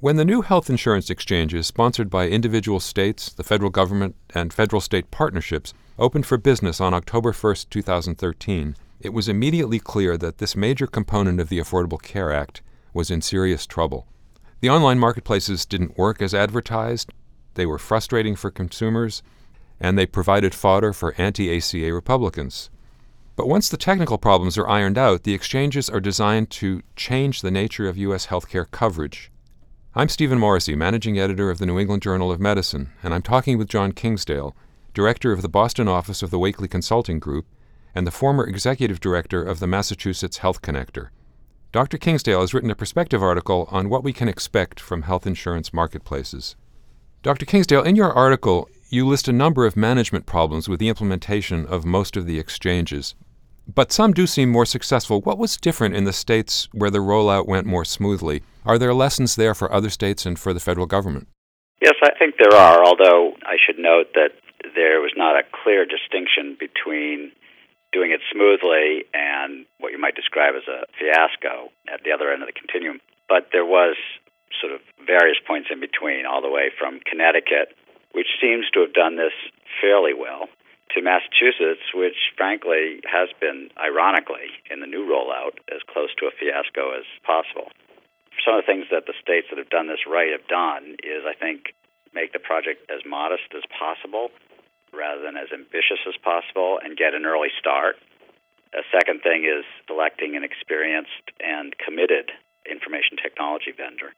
When the new health insurance exchanges, sponsored by individual states, the federal government, and federal state partnerships, opened for business on October 1, 2013, it was immediately clear that this major component of the Affordable Care Act was in serious trouble. The online marketplaces didn't work as advertised, they were frustrating for consumers, and they provided fodder for anti ACA Republicans. But once the technical problems are ironed out, the exchanges are designed to change the nature of U.S. healthcare coverage. I'm Stephen Morrissey, managing editor of the New England Journal of Medicine, and I'm talking with Jon Kingsdale, director of the Boston office of the Wakely Consulting Group and the former executive director of the Massachusetts Health Connector. Dr. Kingsdale has written a perspective article on what we can expect from health insurance marketplaces. Dr. Kingsdale, in your article, you list a number of management problems with the implementation of most of the exchanges, but some do seem more successful. What was different in the states where the rollout went more smoothly? Are there lessons there for other states and for the federal government? Yes, I think there are, although I should note that there was not a clear distinction between doing it smoothly and what you might describe as a fiasco at the other end of the continuum. But there was sort of various points in between, all the way from Connecticut, which seems to have done this fairly well, to Massachusetts, which frankly has been, ironically, in the new rollout, as close to a fiasco as possible. Some of the things that the states that have done this right have done is, I think, make the project as modest as possible rather than as ambitious as possible and get an early start. A second thing is selecting an experienced and committed information technology vendor.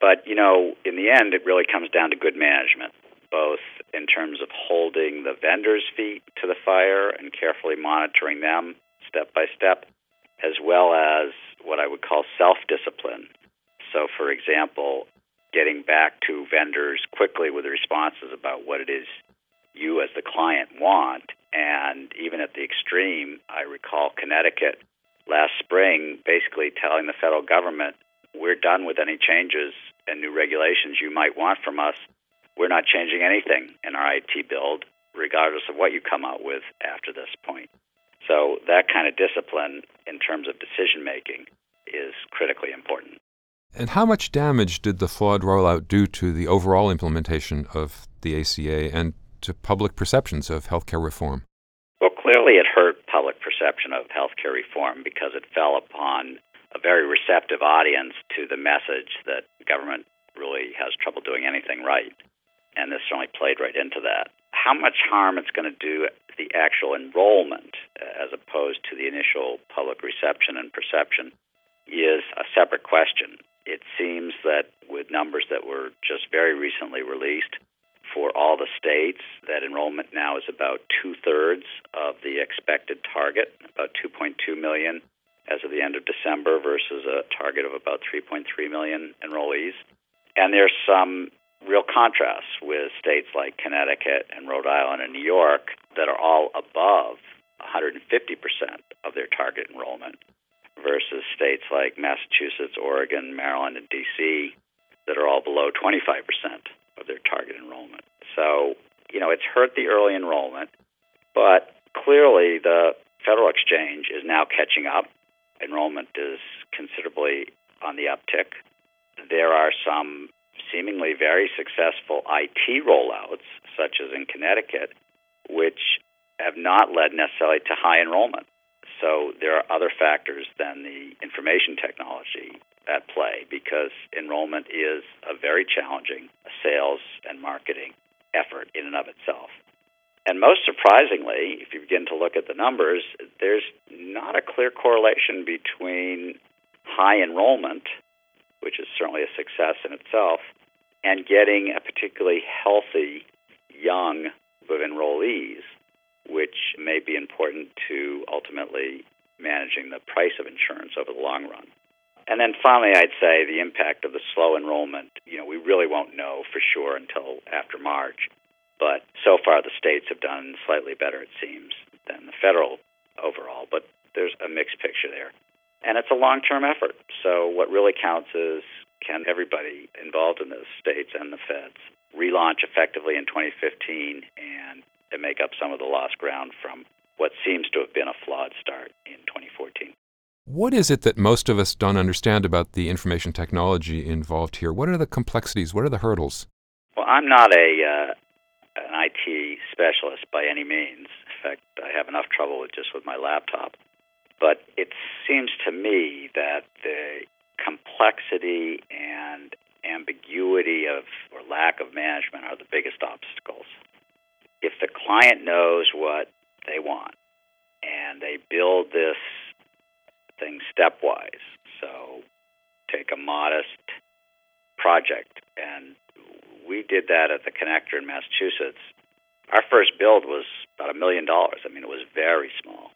But, you know, in the end, it really comes down to good management both in terms of holding the vendor's feet to the fire and carefully monitoring them step by step, as well as what I would call self discipline. So, for example, getting back to vendors quickly with responses about what it is you as the client want. And even at the extreme, I recall Connecticut last spring basically telling the federal government, we're done with any changes and new regulations you might want from us we're not changing anything in our IT build, regardless of what you come out with after this point. So that kind of discipline in terms of decision making is critically important. And how much damage did the flawed rollout do to the overall implementation of the ACA and to public perceptions of healthcare reform? Well, clearly it hurt public perception of healthcare reform because it fell upon a very receptive audience to the message that government really has trouble doing anything right and this certainly played right into that. How much harm it's going to do the actual enrollment uh, as opposed to the initial public reception and perception is a separate question. It seems that with numbers that were just very recently released for all the states, that enrollment now is about two thirds of the expected target, about 2.2 million as of the end of December versus a target of about 3.3 million enrollees. And there's some real contrasts with states like Connecticut and Rhode Island and New York that are all above 150% of their target enrollment versus states like Massachusetts, Oregon, Maryland, and D.C. that are all below 25% of their target enrollment. So, you know, it's hurt the early enrollment, but clearly the federal exchange is now catching up. Enrollment is considerably on the uptick. There are some seemingly very successful IT rollouts, such as in Connecticut, which have not led necessarily to high enrollment. So there are other factors than the information technology at play because enrollment is a very challenging sales and marketing effort in and of itself. And most surprisingly, if you begin to look at the numbers, there's not a clear correlation between high enrollment which is certainly a success in itself, and getting a particularly healthy young of enrollees, which may be important to ultimately managing the price of insurance over the long run. And then finally, I'd say the impact of the slow enrollment, you know, we really won't know for sure until after March. But so far, the states have done slightly better, it seems, than the federal overall. But there's a mixed picture there and it's a long term effort. So what really counts is can everybody involved in the states and the feds relaunch effectively in 2015 and, and make up some of the lost ground from what seems to have been a flawed start in 2014. What is it that most of us don't understand about the information technology involved here? What are the complexities? What are the hurdles? Well, I'm not a uh, an IT specialist by any means. In fact, I have enough trouble with just with my laptop. But it seems to me that the complexity and ambiguity of or lack of management are the biggest obstacles. If the client knows what they want and they build this thing stepwise, so take a modest project and we did that at the connector in Massachusetts. Our first build was about a million dollars. I mean, it was very small.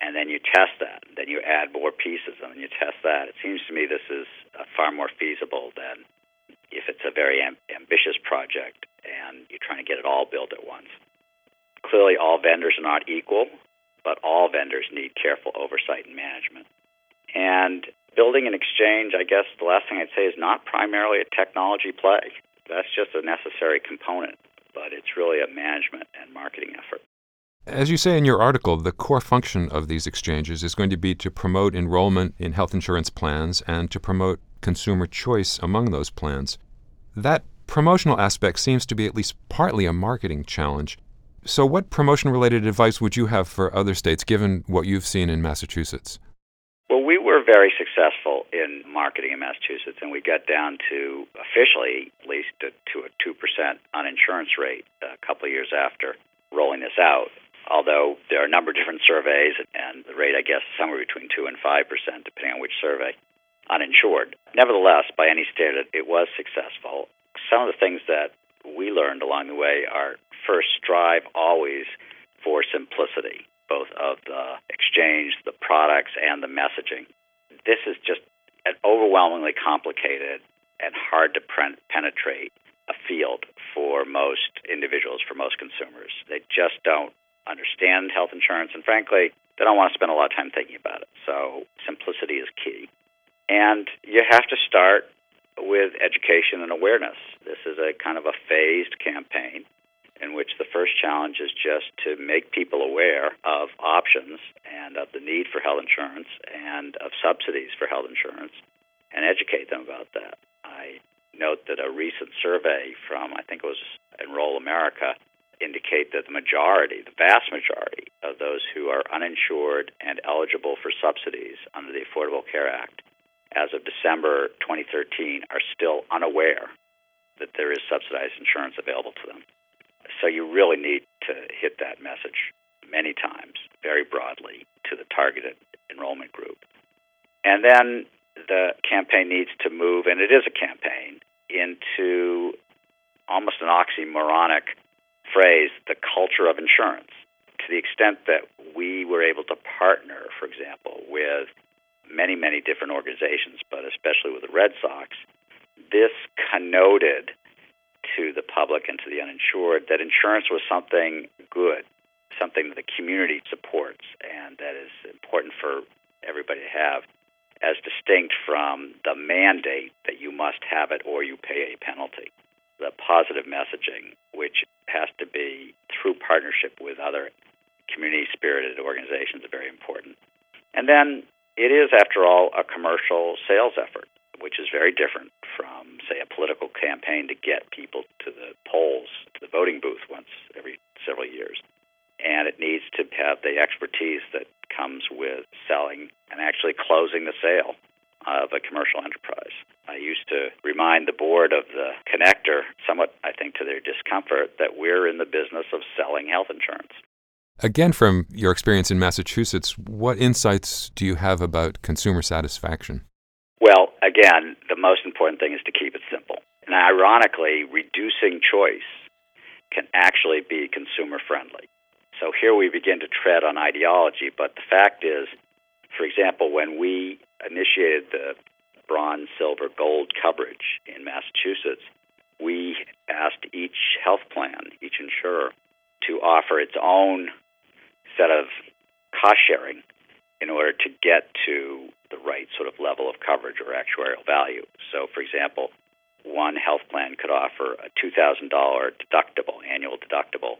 And then you test that. Then you add more pieces, and then you test that. It seems to me this is uh, far more feasible than if it's a very am- ambitious project and you're trying to get it all built at once. Clearly, all vendors are not equal, but all vendors need careful oversight and management. And building an exchange, I guess the last thing I'd say is not primarily a technology play. That's just a necessary component, but it's really a management and marketing effort. As you say in your article, the core function of these exchanges is going to be to promote enrollment in health insurance plans and to promote consumer choice among those plans. That promotional aspect seems to be at least partly a marketing challenge. So, what promotion related advice would you have for other states given what you've seen in Massachusetts? Well, we were very successful in marketing in Massachusetts, and we got down to officially at least to, to a 2% uninsurance rate uh, a couple of years after rolling this out. Although there are a number of different surveys, and the rate, I guess, is somewhere between 2 and 5%, depending on which survey, uninsured. Nevertheless, by any standard, it was successful. Some of the things that we learned along the way are first, strive always for simplicity both of the exchange, the products, and the messaging. This is just an overwhelmingly complicated and hard to penetrate a field for most individuals, for most consumers. They just don't understand health insurance, and frankly, they don't want to spend a lot of time thinking about it. So, simplicity is key. And you have to start with education and awareness. This is a kind of a phased campaign in which the first challenge is just to make people aware of options and of the need for health insurance and of subsidies for health insurance and educate them about that. I note that a recent survey from, I think it was Enroll America, indicate that the majority, the vast majority of those who are uninsured and eligible for subsidies under the Affordable Care Act as of December 2013 are still unaware that there is subsidized insurance available to them. So you really need to hit that message many times, very broadly, to the targeted enrollment group. And then the campaign needs to move, and it is a campaign, into almost an oxymoronic phrase, the culture of insurance. To the extent that we were able to partner, for example, with many, many different organizations, but especially with the Red Sox, this connoted to the public and to the uninsured that insurance was something good, something that the community supports, and that is important for everybody to have, as distinct from the mandate that you must have it or you pay a penalty. The positive messaging, which has to be through partnership with other community spirited organizations, is very important. And then it is, after all, a commercial sales effort which is very different from, say, a political campaign to get people to the polls, to the voting booth once every several years. And it needs to have the expertise that comes with selling and actually closing the sale of a commercial enterprise. I used to remind the board of the connector, somewhat, I think, to their discomfort, that we're in the business of selling health insurance. Again, from your experience in Massachusetts, what insights do you have about consumer satisfaction? Well, again, the most important thing is to keep it simple. And ironically, reducing choice can actually be consumer friendly. So here we begin to tread on ideology, but the fact is, for example, when we initiated the bronze, silver, gold coverage in Massachusetts, we asked each health plan, each insurer, to offer its own set of cost sharing in order to get to the right sort of level of coverage or actuarial value. So, for example, one health plan could offer a $2,000 deductible, annual deductible,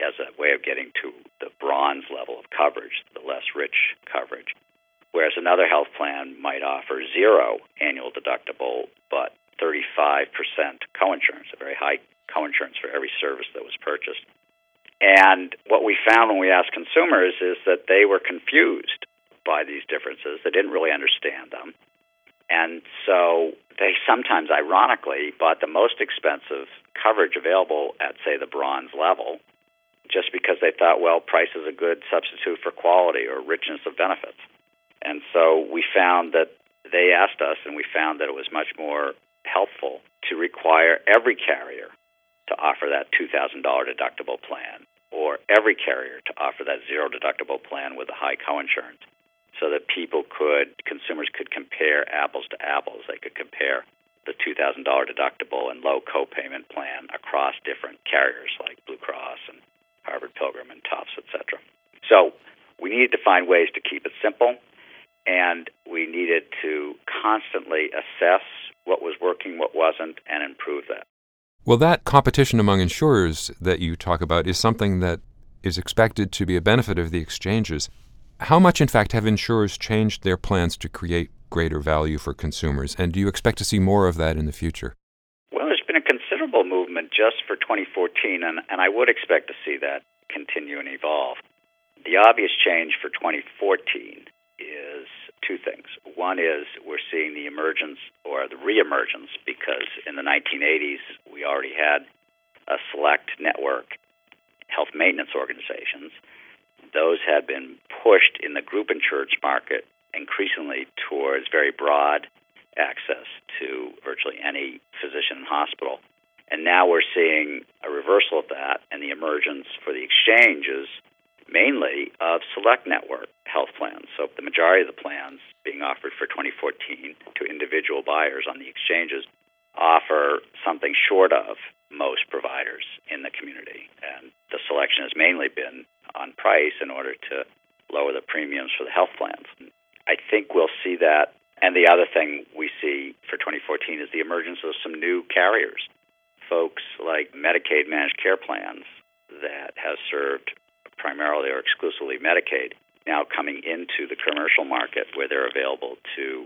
as a way of getting to the bronze level of coverage, the less rich coverage. whereas another health plan might offer zero annual deductible but 35% coinsurance, a very high coinsurance for every service that was purchased. And what we found when we asked consumers is that they were confused by these differences. They didn't really understand them. And so they sometimes, ironically, bought the most expensive coverage available at, say, the bronze level, just because they thought, well, price is a good substitute for quality or richness of benefits. And so we found that they asked us, and we found that it was much more helpful to require every carrier to offer that $2,000 deductible plan or every carrier to offer that zero deductible plan with a high coinsurance so that people could, consumers could compare apples to apples. They could compare the $2,000 deductible and low copayment plan across different carriers like Blue Cross and Harvard Pilgrim and Tufts, etc. So we needed to find ways to keep it simple, and we needed to constantly assess what was working, what wasn't, and improve that. Well, that competition among insurers that you talk about is something that is expected to be a benefit of the exchanges. How much, in fact, have insurers changed their plans to create greater value for consumers? And do you expect to see more of that in the future? Well, there's been a considerable movement just for 2014, and, and I would expect to see that continue and evolve. The obvious change for 2014 is two things. One is we're seeing the emergence or the reemergence because in the 1980s we already had a select network health maintenance organizations those had been pushed in the group insurance market increasingly towards very broad access to virtually any physician and hospital. And now we're seeing a reversal of that and the emergence for the exchanges mainly of select network health plans. So the majority of the plans being offered for 2014 to individual buyers on the exchanges offer something short of most providers in the community. And the selection has mainly been on price in order to lower the premiums for the health plans. I think we'll see that. And the other thing we see for 2014 is the emergence of some new carriers, folks like Medicaid managed care plans that have served primarily or exclusively Medicaid now coming into the commercial market where they're available to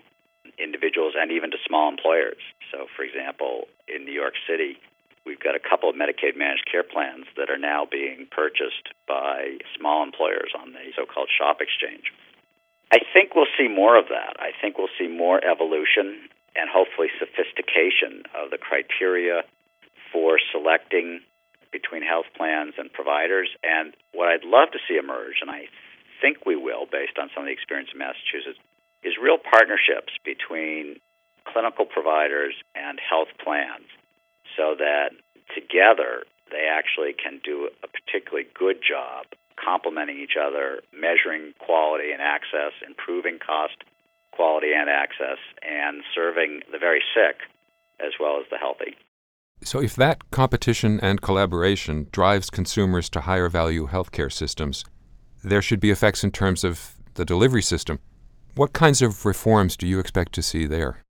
individuals and even to small employers. So, for example, in New York City, we've got a couple of Medicaid managed care plans that are now being purchased by small employers on the so called shop exchange. I think we'll see more of that. I think we'll see more evolution and hopefully sophistication of the criteria for selecting between health plans and providers. And what I'd love to see emerge, and I think we will based on some of the experience in Massachusetts, is real partnerships between clinical providers and health plans so that together they actually can do a particularly good job complementing each other, measuring quality and access, improving cost, quality, and access, and serving the very sick as well as the healthy. So, if that competition and collaboration drives consumers to higher value healthcare systems, there should be effects in terms of the delivery system. What kinds of reforms do you expect to see there?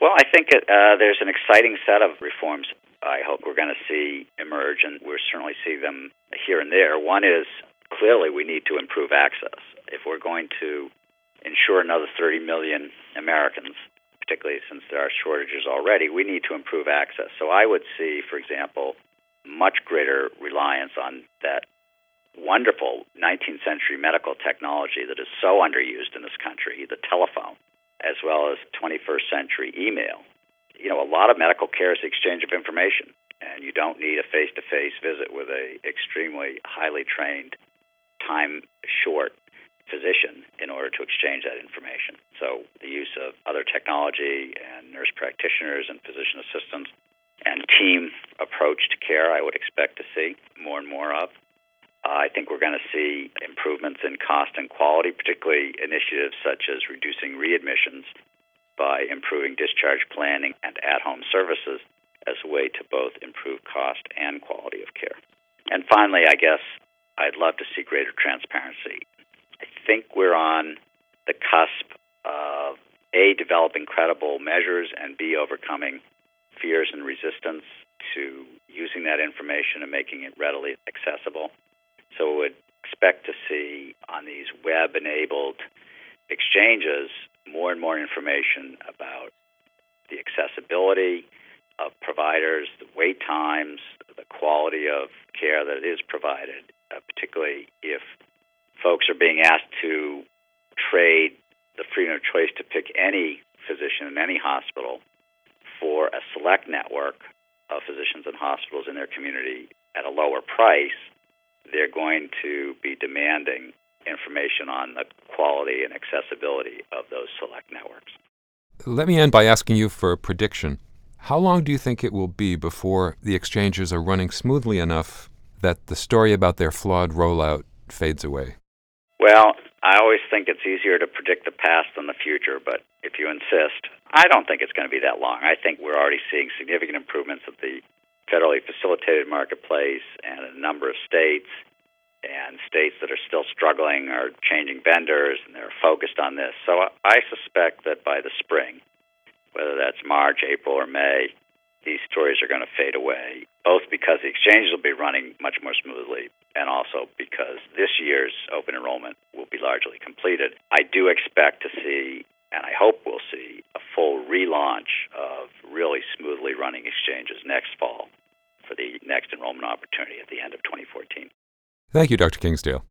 Well, I think uh, there's an exciting set of reforms I hope we're going to see emerge, and we'll certainly see them here and there. One is clearly we need to improve access. If we're going to insure another 30 million Americans, particularly since there are shortages already, we need to improve access. So I would see, for example, much greater reliance on that wonderful 19th century medical technology that is so underused in this country, the telephone, as well as 21st century email you know, a lot of medical care is the exchange of information, and you don't need a face-to-face visit with a extremely highly trained, time short physician in order to exchange that information. So the use of other technology and nurse practitioners and physician assistants and team approach to care, I would expect to see more and more of. I think we're going to see improvements in cost and quality, particularly initiatives such as reducing readmissions by improving discharge planning and at home services as a way to both improve cost and quality of care. And finally, I guess I'd love to see greater transparency. I think we're on the cusp of A, developing credible measures, and B, overcoming fears and resistance to using that information and making it readily accessible. So, we would expect to see on these web enabled exchanges more and more information about the accessibility of providers, the wait times, the quality of care that is provided, uh, particularly if folks are being asked to trade the freedom of choice to pick any physician in any hospital for a select network of physicians and hospitals in their community at a lower price, they're going to be demanding information on the quality and accessibility of those select networks. Let me end by asking you for a prediction. How long do you think it will be before the exchanges are running smoothly enough that the story about their flawed rollout fades away? Well, I always think it's easier to predict the past than the future, but if you insist, I don't think it's going to be that long. I think we're already seeing significant improvements at the federally facilitated marketplace and a number of states and states that are still struggling are changing vendors and they're focused on this. So I suspect that by the spring, whether that's March, April, or May, these stories are going to fade away, both because the exchanges will be running much more smoothly and also because this year's open enrollment will be largely completed. I do expect to see, and I hope we'll see, a full relaunch of really smoothly running exchanges next fall for the next enrollment opportunity at the end of 2014. Thank you, Dr. Kingsdale.